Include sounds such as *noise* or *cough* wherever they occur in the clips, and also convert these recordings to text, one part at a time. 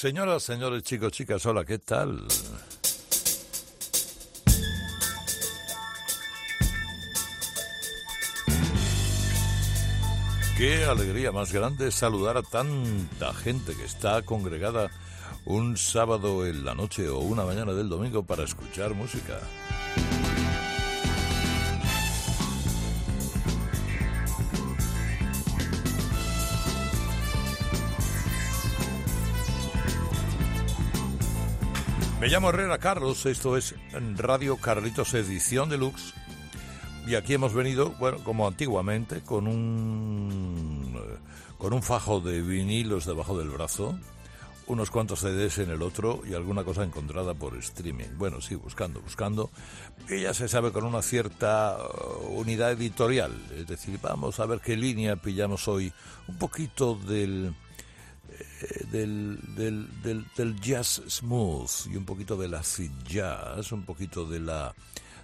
Señoras, señores, chicos, chicas, hola, ¿qué tal? Qué alegría más grande saludar a tanta gente que está congregada un sábado en la noche o una mañana del domingo para escuchar música. Me llamo Herrera Carlos, esto es Radio Carlitos Edición Deluxe y aquí hemos venido, bueno, como antiguamente, con un con un fajo de vinilos debajo del brazo, unos cuantos CDs en el otro y alguna cosa encontrada por streaming. Bueno, sí, buscando, buscando. Y ya se sabe con una cierta uh, unidad editorial. Es decir, vamos a ver qué línea pillamos hoy. Un poquito del, del, del, del, del jazz smooth y un poquito del acid jazz, un poquito de la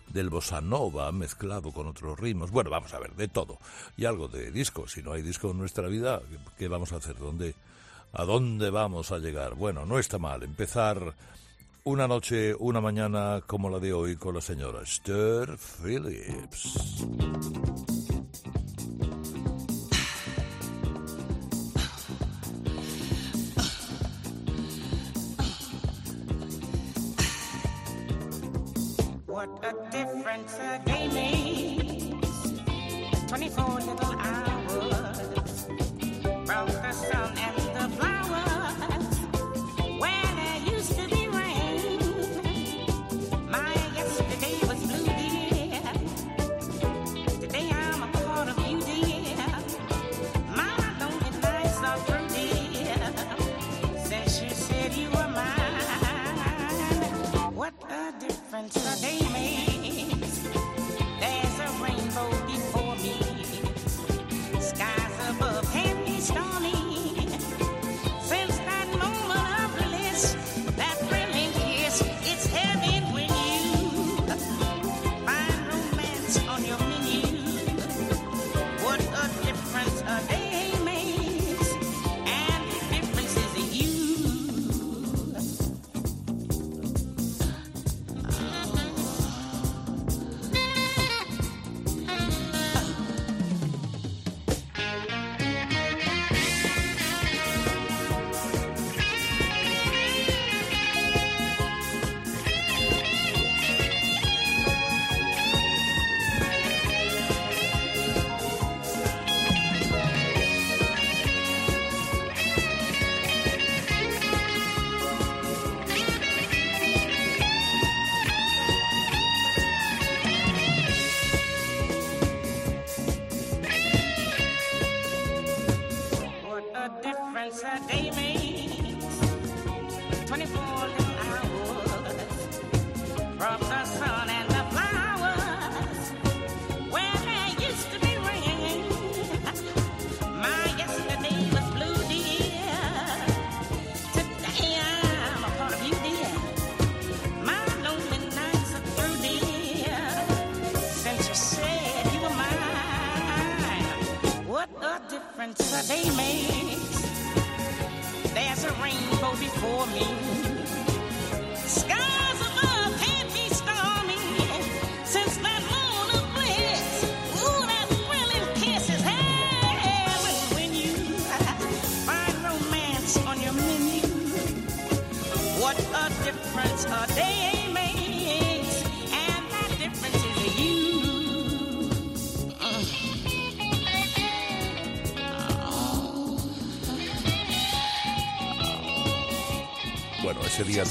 del bossa nova mezclado con otros ritmos. Bueno, vamos a ver, de todo. Y algo de disco. Si no hay disco en nuestra vida, ¿qué vamos a hacer? ¿Dónde, ¿A dónde vamos a llegar? Bueno, no está mal empezar una noche, una mañana como la de hoy con la señora Esther Phillips. What a difference a day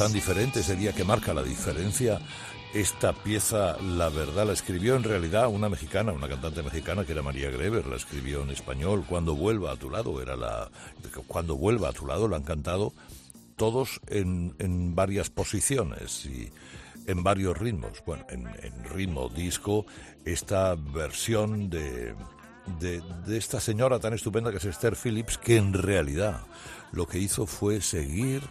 tan diferente, ese día que marca la diferencia, esta pieza, la verdad, la escribió en realidad una mexicana, una cantante mexicana que era María Greber, la escribió en español. Cuando vuelva a tu lado, era la. Cuando vuelva a tu lado, la han cantado todos en, en varias posiciones y en varios ritmos. Bueno, en, en ritmo disco, esta versión de, de, de esta señora tan estupenda que es Esther Phillips, que en realidad lo que hizo fue seguir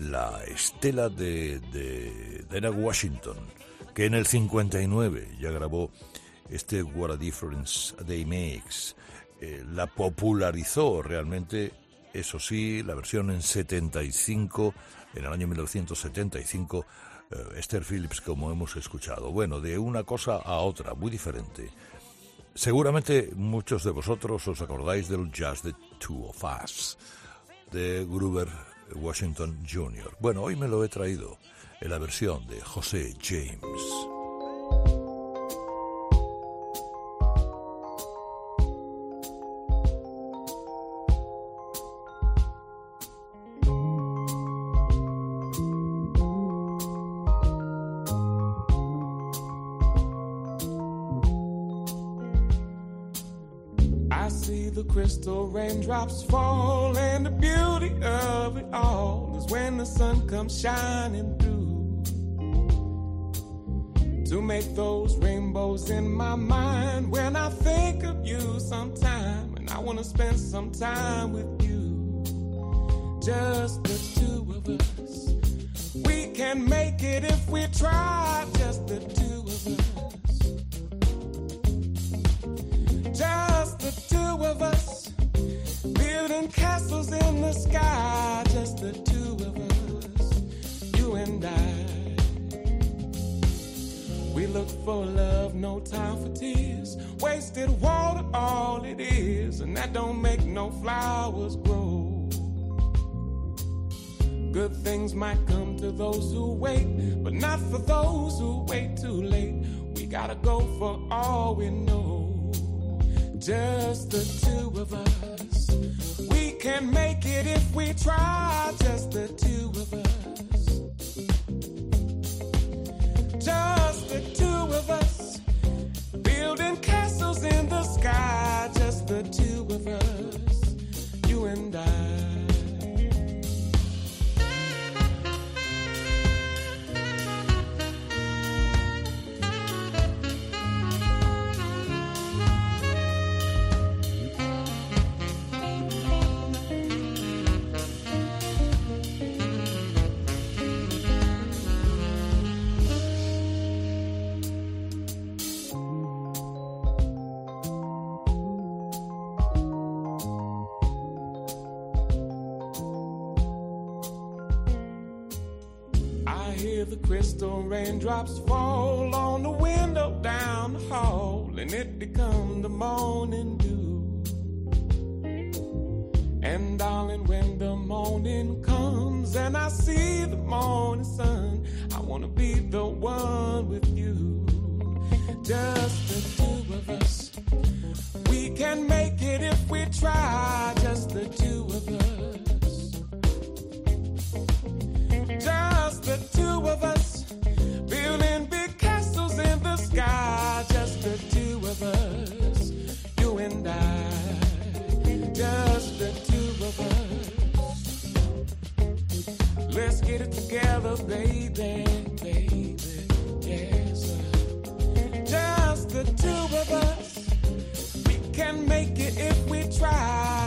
la estela de, de, de Washington, que en el 59 ya grabó este What a Difference a Day Makes. Eh, la popularizó realmente eso sí, la versión en 75, en el año 1975, eh, Esther Phillips, como hemos escuchado. Bueno, de una cosa a otra, muy diferente. Seguramente muchos de vosotros os acordáis del Just the Two of Us, de Gruber Washington Jr. Bueno, hoy me lo he traído en la versión de José James. I'm shining through. Those who wait, raindrops fall on the window down the hall, and it become the morning dew. And darling, when the morning comes and I see the morning sun, I wanna be the one with you. Just baby, baby. Yes, just the two of us. We can make it if we try.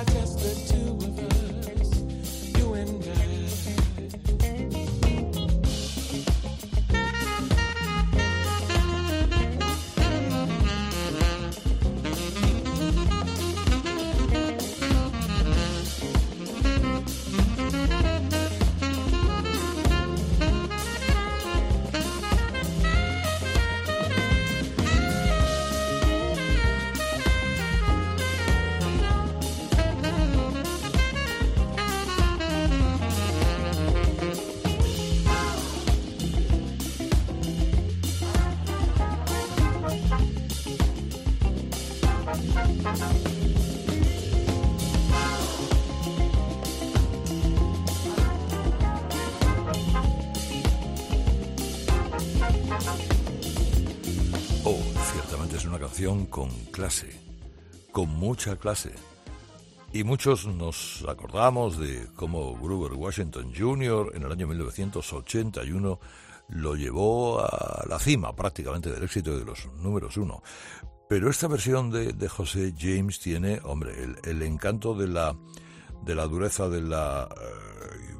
Con clase, con mucha clase. Y muchos nos acordamos de cómo Gruber Washington Jr. en el año 1981 lo llevó a la cima prácticamente del éxito de los números uno. Pero esta versión de, de José James tiene, hombre, el, encanto de la, de la dureza de la eh,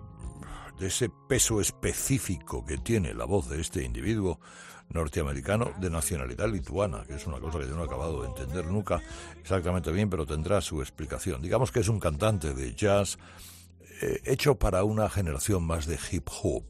de ese peso específico que tiene la voz de este individuo norteamericano de nacionalidad lituana, que es una cosa que yo no he acabado de entender nunca exactamente bien, pero tendrá su explicación. Digamos que es un cantante de jazz eh, hecho para una generación más de hip hop.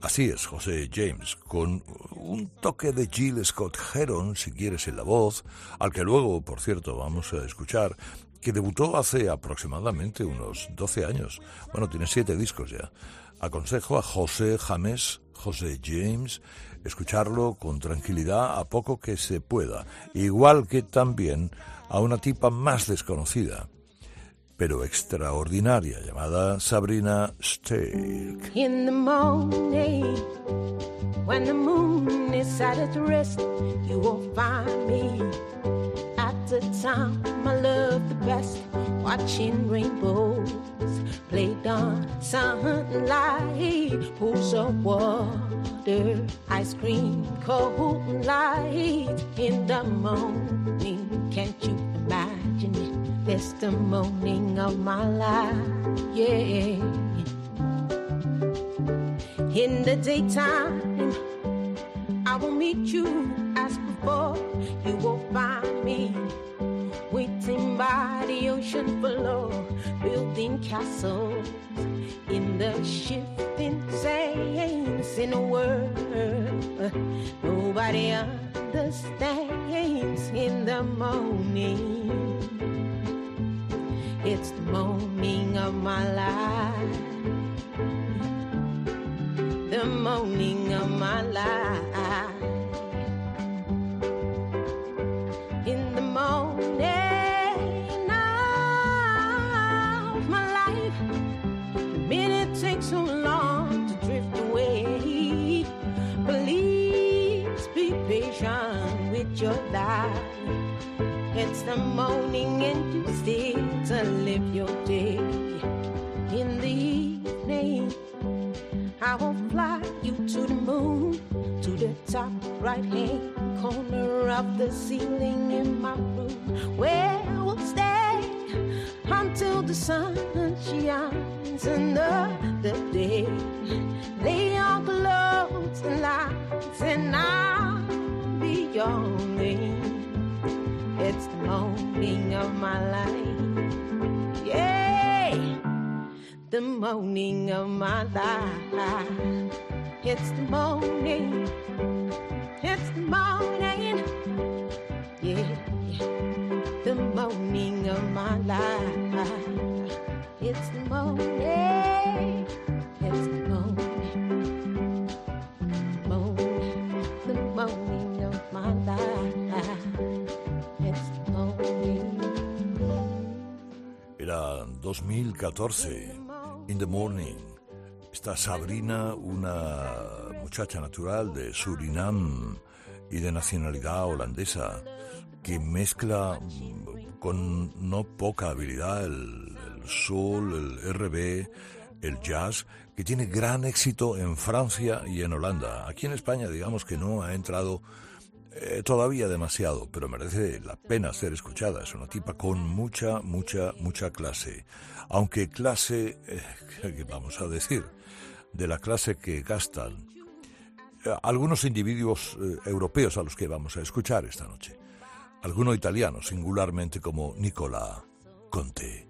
Así es, José James, con un toque de Jill Scott Heron, si quieres, en la voz, al que luego, por cierto, vamos a escuchar, que debutó hace aproximadamente unos 12 años. Bueno, tiene siete discos ya. Aconsejo a José James, José James, escucharlo con tranquilidad a poco que se pueda, igual que también a una tipa más desconocida, pero extraordinaria, llamada Sabrina Stelk. In the morning, when the moon is at its rest, you will find me at the time I love the best, watching rainbows play on sunlight, pools of water, ice cream, cold light in the morning. Can't you imagine it? Morning of my life, yeah. In the daytime, I will meet you as before. You will find me waiting by the ocean floor, building castles in the shifting sands in a world nobody understands. In the morning, it's the morning of my life the morning of my life. In the morning of my life, the minute takes so long to drift away. Please be patient with your life. It's the morning and you still to live your day. In the evening, I will fly you to the moon, to the top right hand corner of the ceiling in my room, where we'll stay until the sun shines another day. Lay all the loads and lights, and I'll be your name. It's the morning of my life. Yeah the morning of my life. It's the morning. It's the morning. Yeah. The morning of my life. It's the morning. 2014, In the Morning. Está Sabrina, una muchacha natural de Surinam y de nacionalidad holandesa, que mezcla con no poca habilidad el soul, el RB, el jazz, que tiene gran éxito en Francia y en Holanda. Aquí en España, digamos que no ha entrado eh, todavía demasiado, pero merece la pena ser escuchada. Es una tipa con mucha, mucha, mucha clase. Aunque clase, eh, *laughs* ¿qué vamos a decir? De la clase que gastan eh, algunos individuos eh, europeos a los que vamos a escuchar esta noche. Alguno italiano, singularmente como Nicola Conte.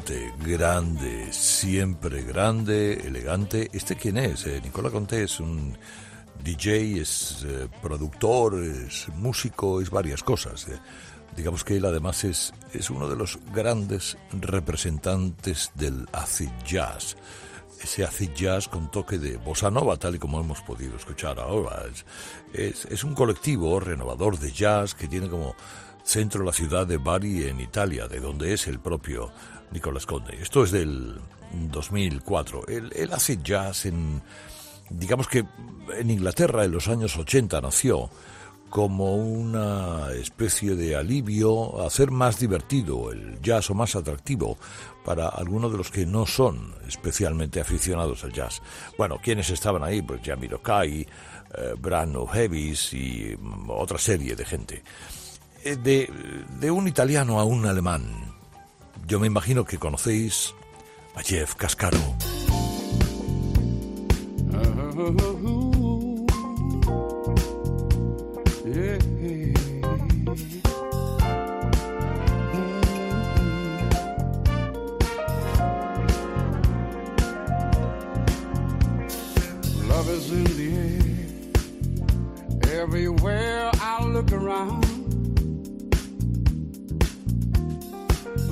Grande, siempre grande, elegante. ¿Este quién es? Eh, Nicola Conte es un DJ, es eh, productor, es músico, es varias cosas. eh. Digamos que él además es, es uno de los grandes representantes del acid jazz. Ese acid jazz con toque de bossa nova, tal y como hemos podido escuchar ahora. Es un colectivo renovador de jazz que tiene como centro la ciudad de Bari en Italia, de donde es el propio Nicolas Conde. Esto es del 2004. Él, hace jazz en, digamos que en Inglaterra en los años 80 nació como una especie de alivio hacer más divertido el jazz o más atractivo para algunos de los que no son especialmente aficionados al jazz. Bueno, ¿quiénes estaban ahí? Pues Jamiro Kai, eh, Brano Heavis y mm, otra serie de gente. Eh, De, de un italiano a un alemán. Yo me imagino que conocéis a Jeff Cascaro. Everywhere I look around.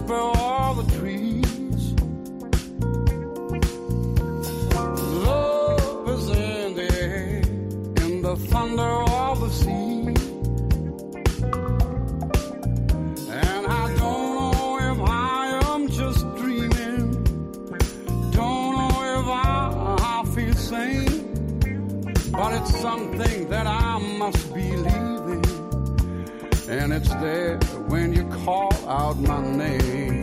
whisper all the trees. Love is in the air, in the thunder of the sea. And I don't know if I am just dreaming. Don't know if I, feel sane. But it's something that I must believe in. And it's there when you call out my name.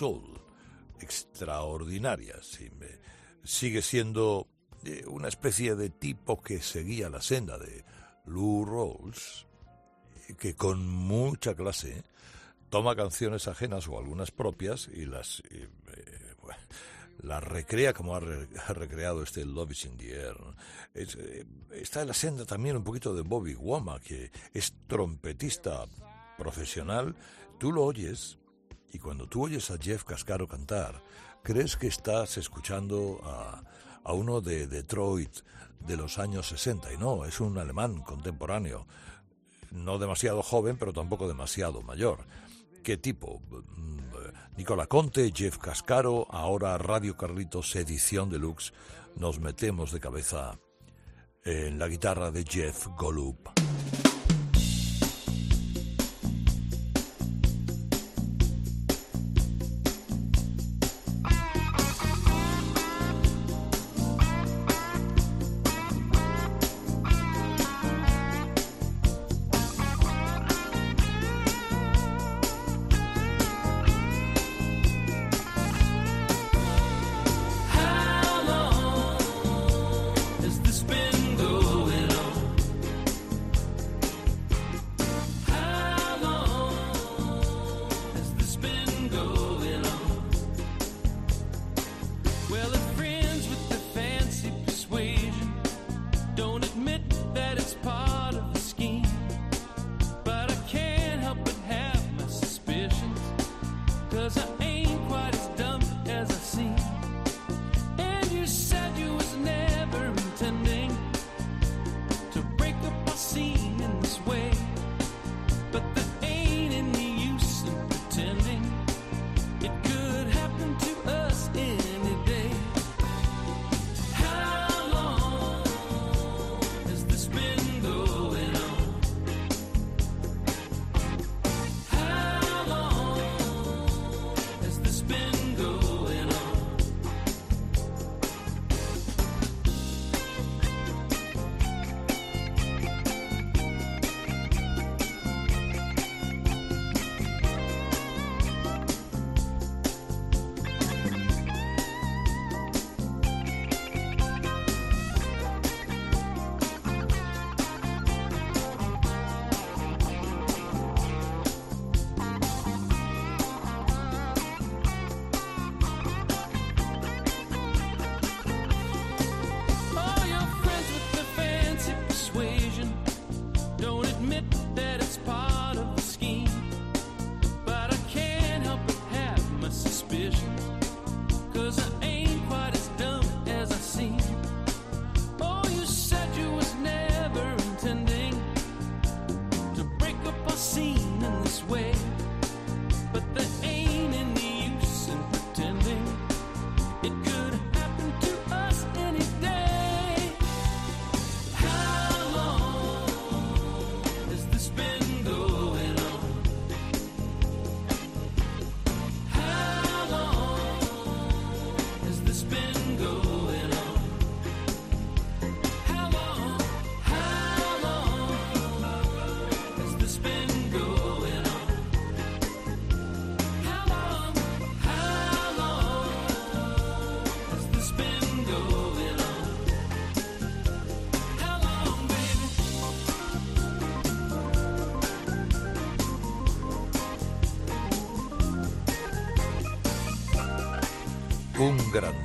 Soul, extraordinaria. Sigue siendo eh, una especie de tipo que seguía la senda de Lou Rawls, que con mucha clase toma canciones ajenas o algunas propias y las eh, recrea como ha, re- ha recreado este Love is in the Air. eh, está en la senda también un poquito de Bobby Womack, que es trompetista profesional. Tú lo oyes y cuando tú oyes a Jeff Cascaro cantar, crees que estás escuchando a, a uno de Detroit de los años 60 y no, es un alemán contemporáneo no demasiado joven, pero tampoco demasiado mayor. ¿Qué tipo? Mm, Nicola Conte, Jeff Cascaro, ahora Radio Carlitos Edición Deluxe. Nos metemos de cabeza en la guitarra de Jeff Golub.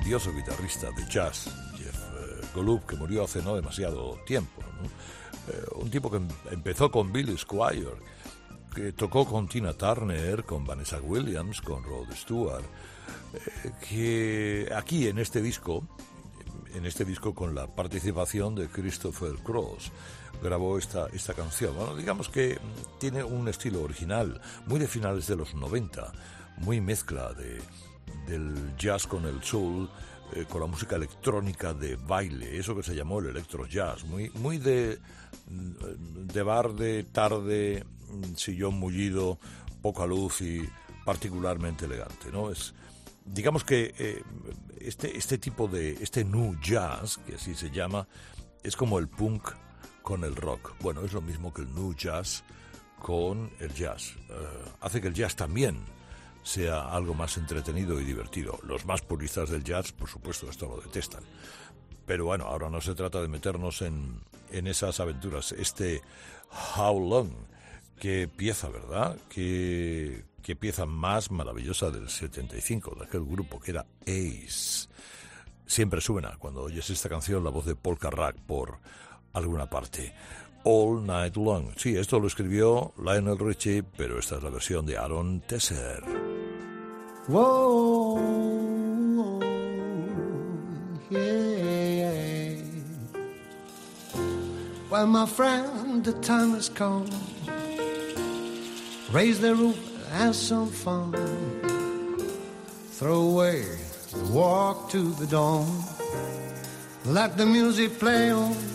Grandioso guitarrista de jazz, Jeff eh, Golub, que murió hace no demasiado tiempo. ¿no? Eh, un tipo que em- empezó con Billy Squire, que tocó con Tina Turner, con Vanessa Williams, con Rod Stewart, eh, que aquí en este disco, en este disco con la participación de Christopher Cross, grabó esta, esta canción. Bueno, digamos que tiene un estilo original, muy de finales de los 90, muy mezcla de, del jazz con el soul, eh, con la música electrónica de baile, eso que se llamó el electro jazz, muy, muy de, mm, de bar de tarde, mm, sillón mullido, poca luz y particularmente elegante, ¿no? Es, digamos que eh, este, este tipo de, este new jazz, que así se llama, es como el punk con el rock. Bueno, es lo mismo que el new jazz con el jazz. Eh, hace que el jazz también sea algo más entretenido y divertido. Los más puristas del jazz, por supuesto, esto lo detestan. Pero bueno, ahora no se trata de meternos en, en esas aventuras. Este How Long, qué pieza, ¿verdad? Qué, qué pieza más maravillosa del 75, de aquel grupo que era Ace. Siempre suena cuando oyes esta canción la voz de Paul Carrack por alguna parte. All Night Long. Sí, esto lo escribió Lionel Richie, pero esta es la versión de Aaron Tesser. Whoa, yeah. Well, my friend, the time has come. Raise the roof, have some fun. Throw away the walk to the dawn. Let the music play on.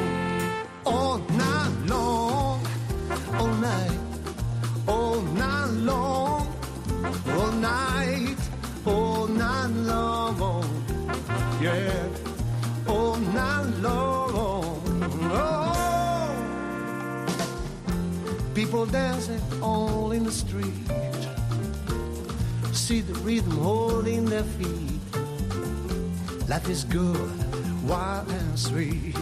People dancing all in the street. See the rhythm holding their feet. Life is good, wild and sweet.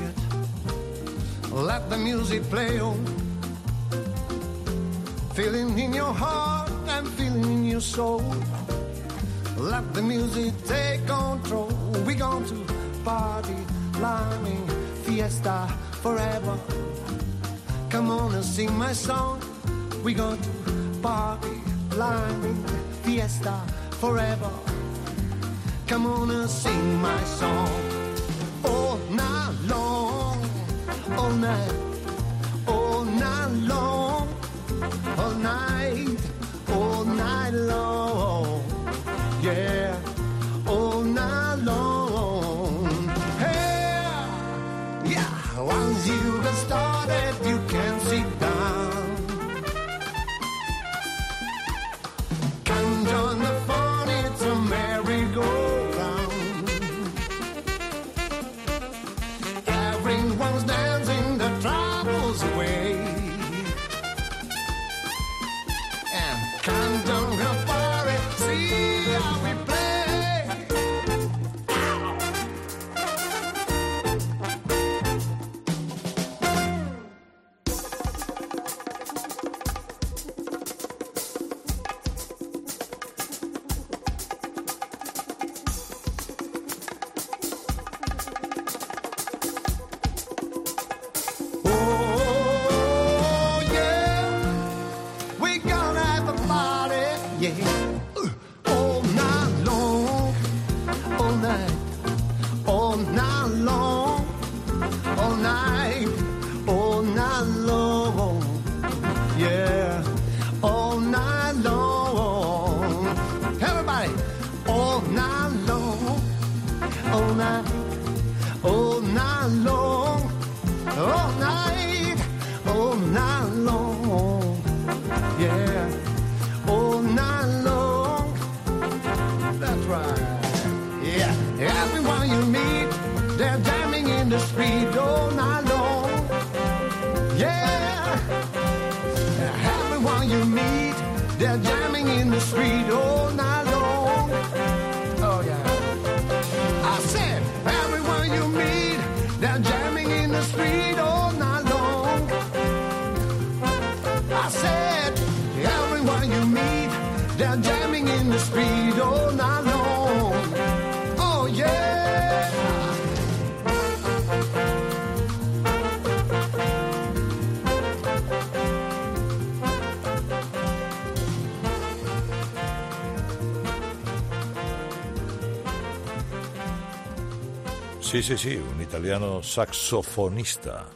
Let the music play on. Feeling in your heart and feeling in your soul. Let the music take control. We're going to party, climbing, fiesta forever. Come on and sing my song. We going to party, climbing, fiesta forever. Come on and sing my song. All night long, all night, Sí, sí, sí, un italiano saxofonista,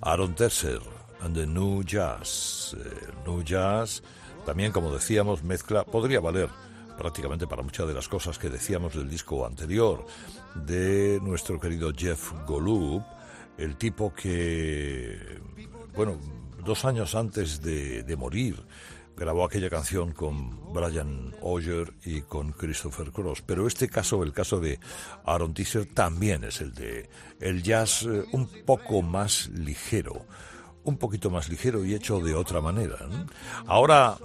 Aaron Tesser, and the New Jazz. Eh, new Jazz, también como decíamos, mezcla, podría valer prácticamente para muchas de las cosas que decíamos del disco anterior de nuestro querido Jeff Golub, el tipo que, bueno, dos años antes de, de morir, grabó aquella canción con Brian Oyer y con Christopher Cross. Pero este caso, el caso de Aaron Tisser, también es el de el jazz eh, un poco más ligero, un poquito más ligero y hecho de otra manera. Ahora,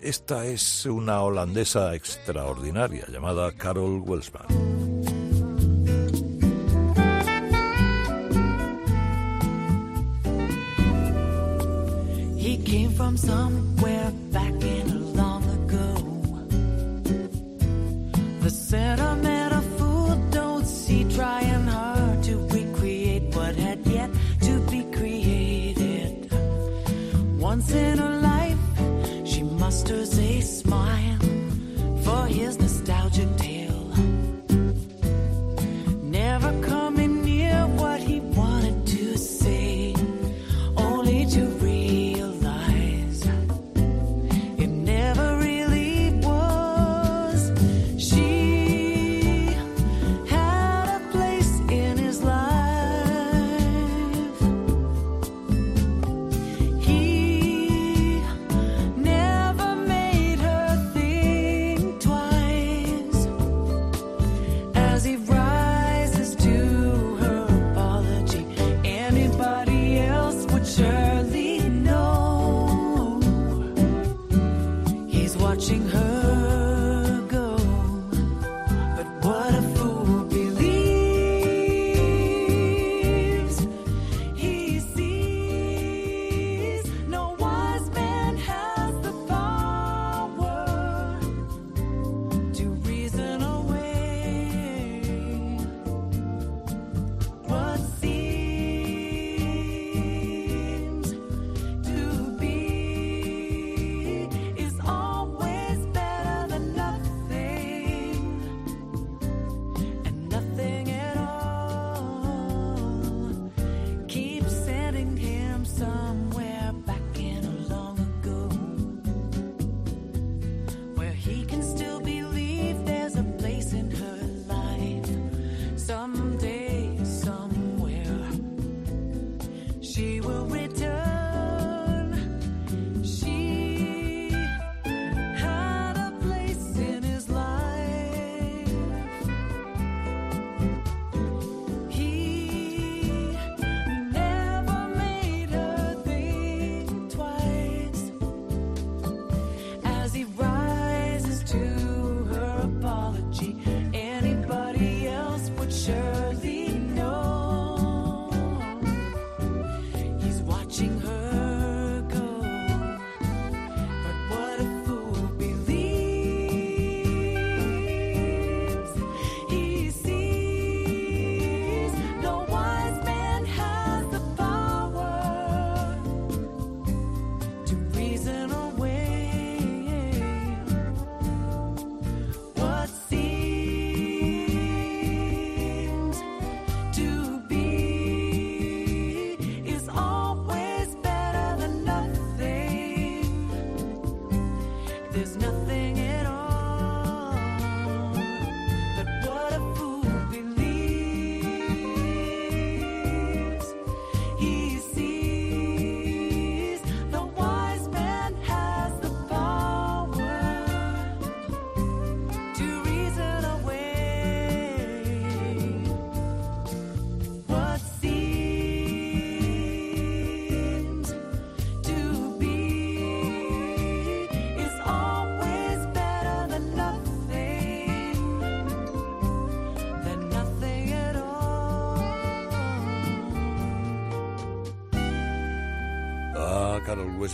esta es una holandesa extraordinaria llamada Carol Welsman. Came from somewhere back in a long ago. The sentimental fool don't see trying hard to recreate what had yet to be created. Once in her life, she musters a smile for his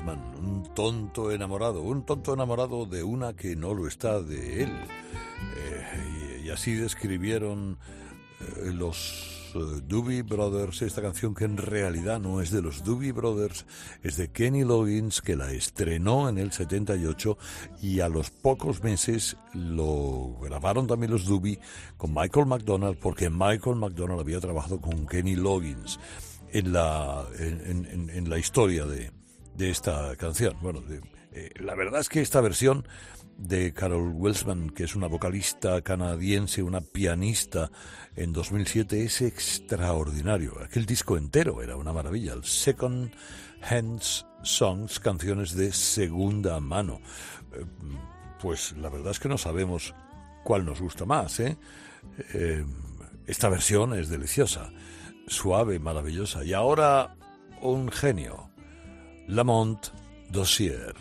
Un tonto enamorado, un tonto enamorado de una que no lo está de él. Eh, y, así describieron eh, los eh, Doobie Brothers esta canción que en realidad no es de los Doobie Brothers, es de Kenny Loggins que la estrenó en el 78 y a los pocos meses lo grabaron también los Doobie con Michael McDonald porque Michael McDonald había trabajado con Kenny Loggins en la, en la historia de, de esta canción. Bueno, eh, la verdad es que esta versión de Carol Welsman, que es una vocalista canadiense, una pianista, en 2007 es extraordinario. Aquel disco entero era una maravilla. El Second Hands Songs, canciones de segunda mano. Eh, pues la verdad es que no sabemos cuál nos gusta más. Eh, eh esta versión es deliciosa, suave, maravillosa. Y ahora un genio. Lamont Dossier.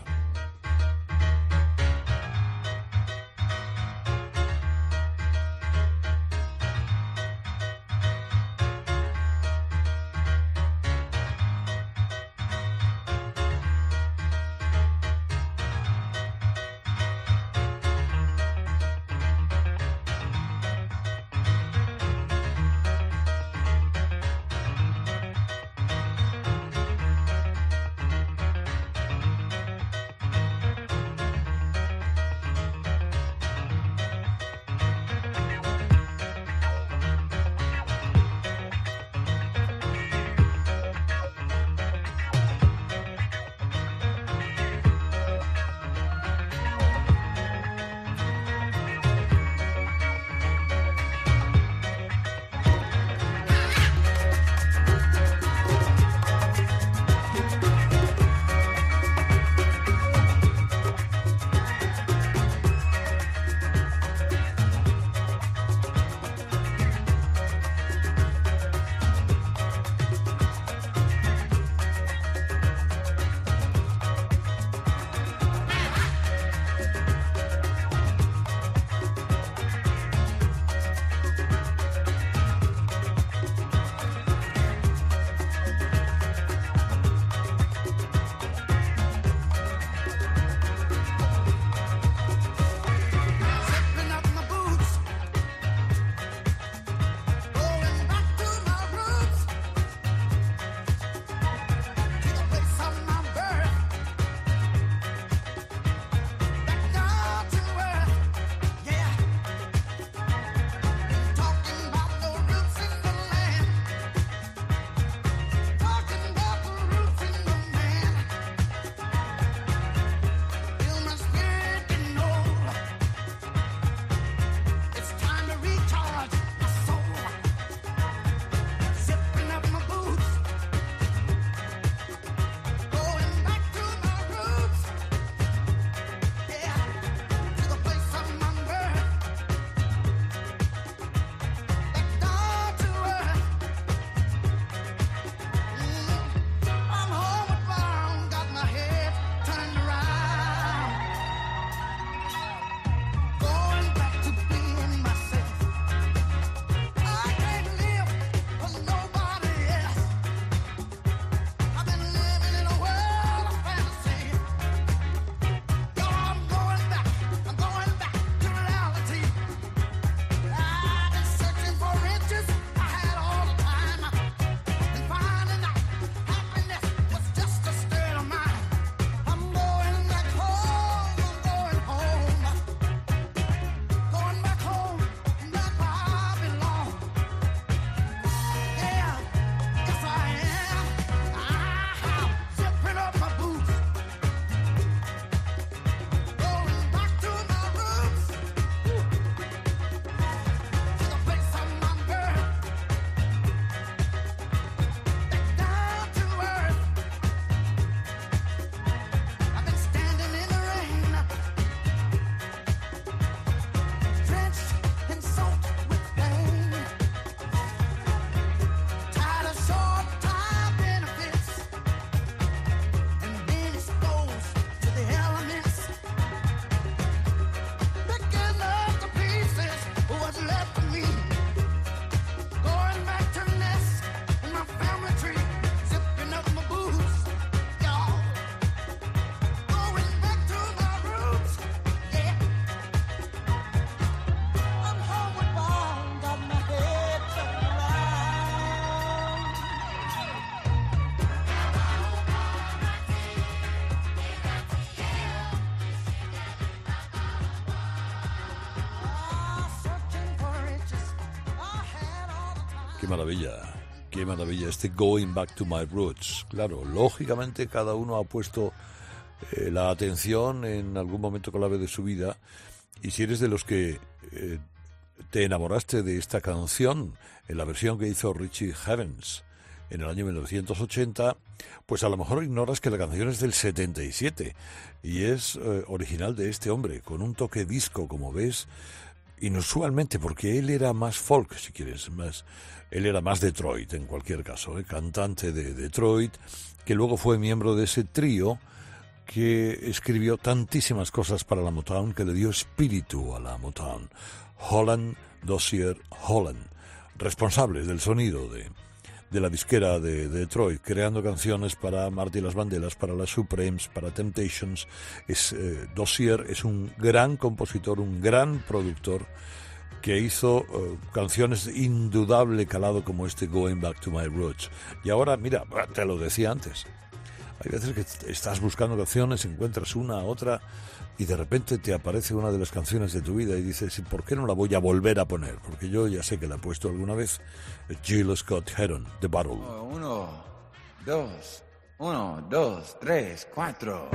Qué maravilla, qué maravilla este Going Back to My Roots. Claro, lógicamente cada uno ha puesto eh, la atención en algún momento clave de su vida y si eres de los que eh, te enamoraste de esta canción en la versión que hizo Richie Havens en el año 1980, pues a lo mejor ignoras que la canción es del 77 y es eh, original de este hombre, con un toque disco, como ves, inusualmente, porque él era más folk, si quieres, más él era más Detroit en cualquier caso, ¿eh? cantante de Detroit, que luego fue miembro de ese trío que escribió tantísimas cosas para la Motown que le dio espíritu a la Motown. Holland, Dossier, Holland, responsables del sonido de, de la disquera de, de Detroit, creando canciones para Marty las Banderas, para las Supremes, para Temptations. Eh, Dossier es un gran compositor, un gran productor que hizo eh, canciones de indudable calado como este Going Back to My Roots. Y ahora, mira, te lo decía antes, hay veces que estás buscando canciones, encuentras una, otra, y de repente te aparece una de las canciones de tu vida y dices, ¿y por qué no la voy a volver a poner? Porque yo ya sé que la he puesto alguna vez. Jill Scott Heron, The Battle. Uno, dos, uno, dos, tres, cuatro.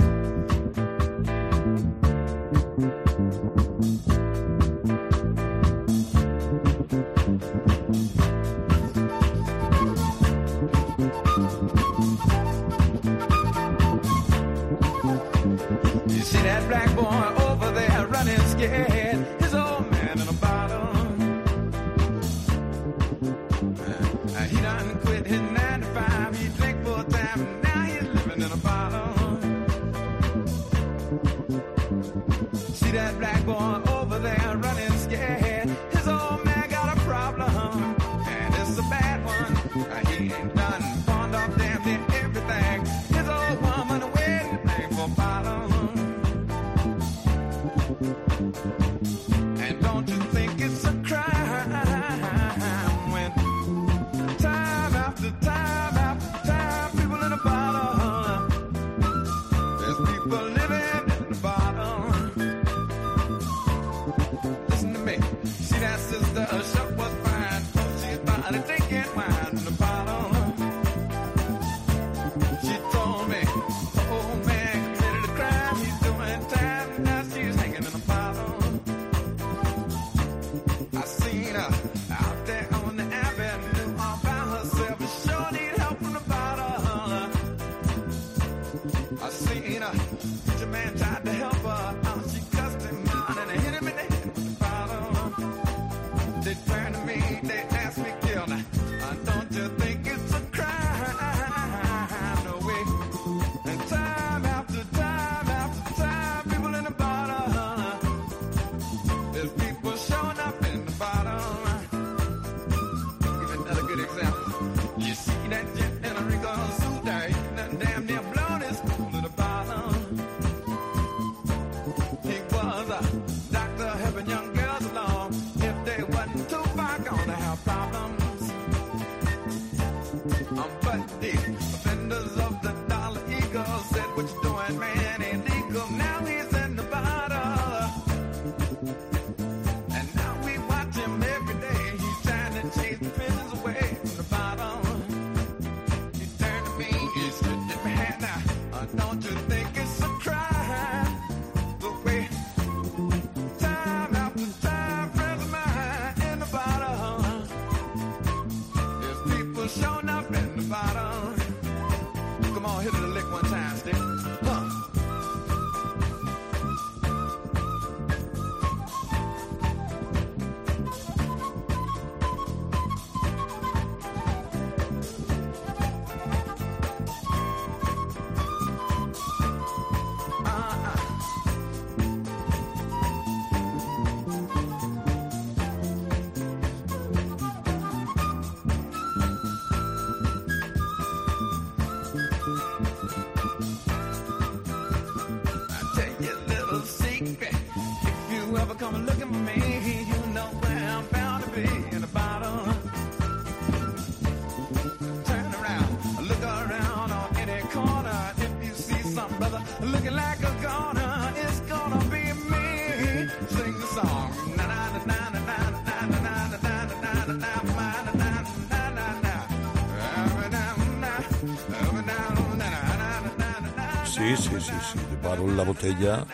Barrel la botella,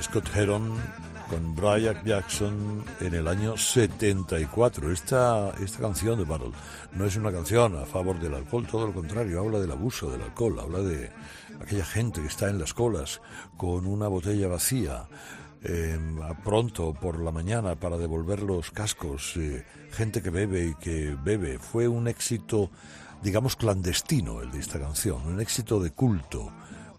Scott Heron con Brian Jackson en el año 74. Esta, esta canción de Barrel no es una canción a favor del alcohol, todo lo contrario, habla del abuso del alcohol, habla de aquella gente que está en las colas con una botella vacía. eh, pronto por la mañana para devolver los cascos, eh, gente que bebe y que bebe. Fue un éxito, digamos, clandestino el de esta canción, un éxito de culto,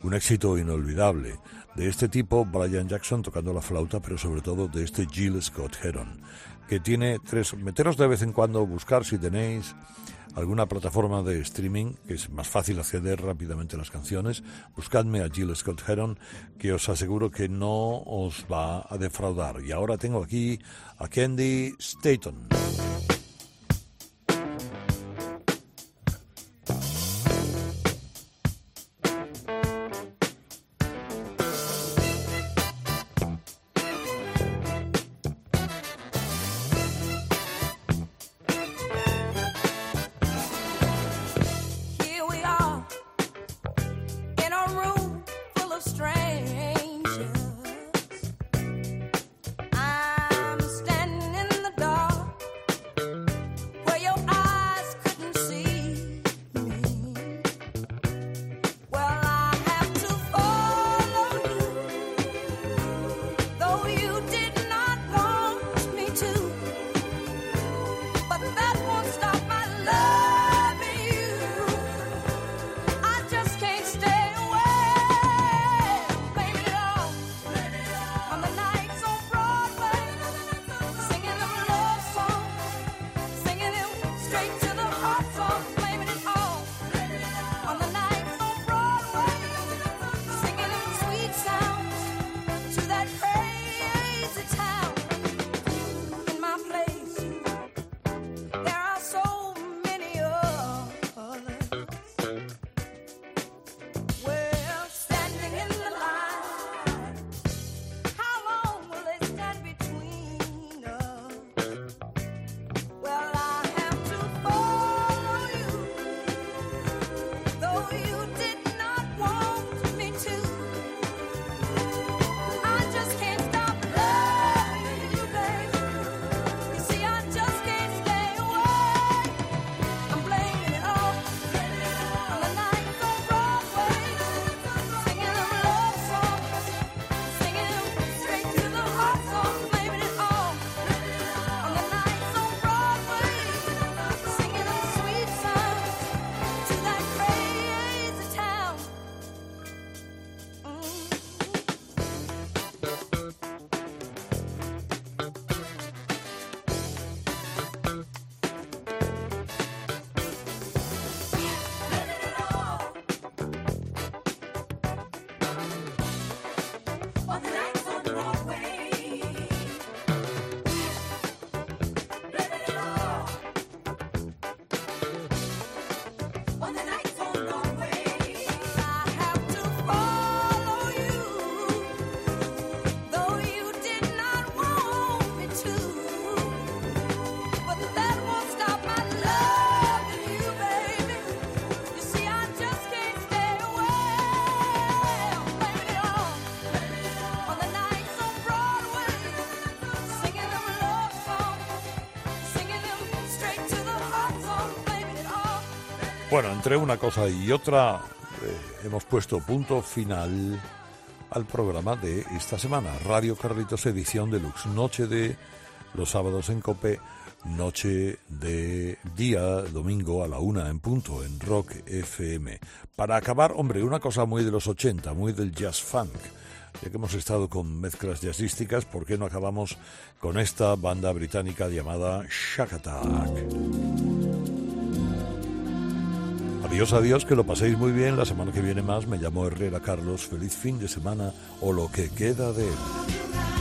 un éxito inolvidable. De este tipo, Brian Jackson tocando la flauta, pero sobre todo de este Jill Scott Heron, que tiene tres. Meteros de vez en cuando, buscar si tenéis alguna plataforma de streaming, que es más fácil acceder rápidamente a las canciones, buscadme a Jill Scott Heron, que os aseguro que no os va a defraudar. Y ahora tengo aquí a Candy Staton. Entre una cosa y otra, eh, hemos puesto punto final al programa de esta semana. Radio Carlitos Edición Deluxe, noche de los sábados en Cope, noche de día domingo a la una en punto en Rock FM. Para acabar, hombre, una cosa muy de los 80, muy del jazz funk. Ya que hemos estado con mezclas jazzísticas, ¿por qué no acabamos con esta banda británica llamada Shack Attack? Adiós, adiós, que lo paséis muy bien. La semana que viene más me llamo Herrera Carlos. Feliz fin de semana o lo que queda de él.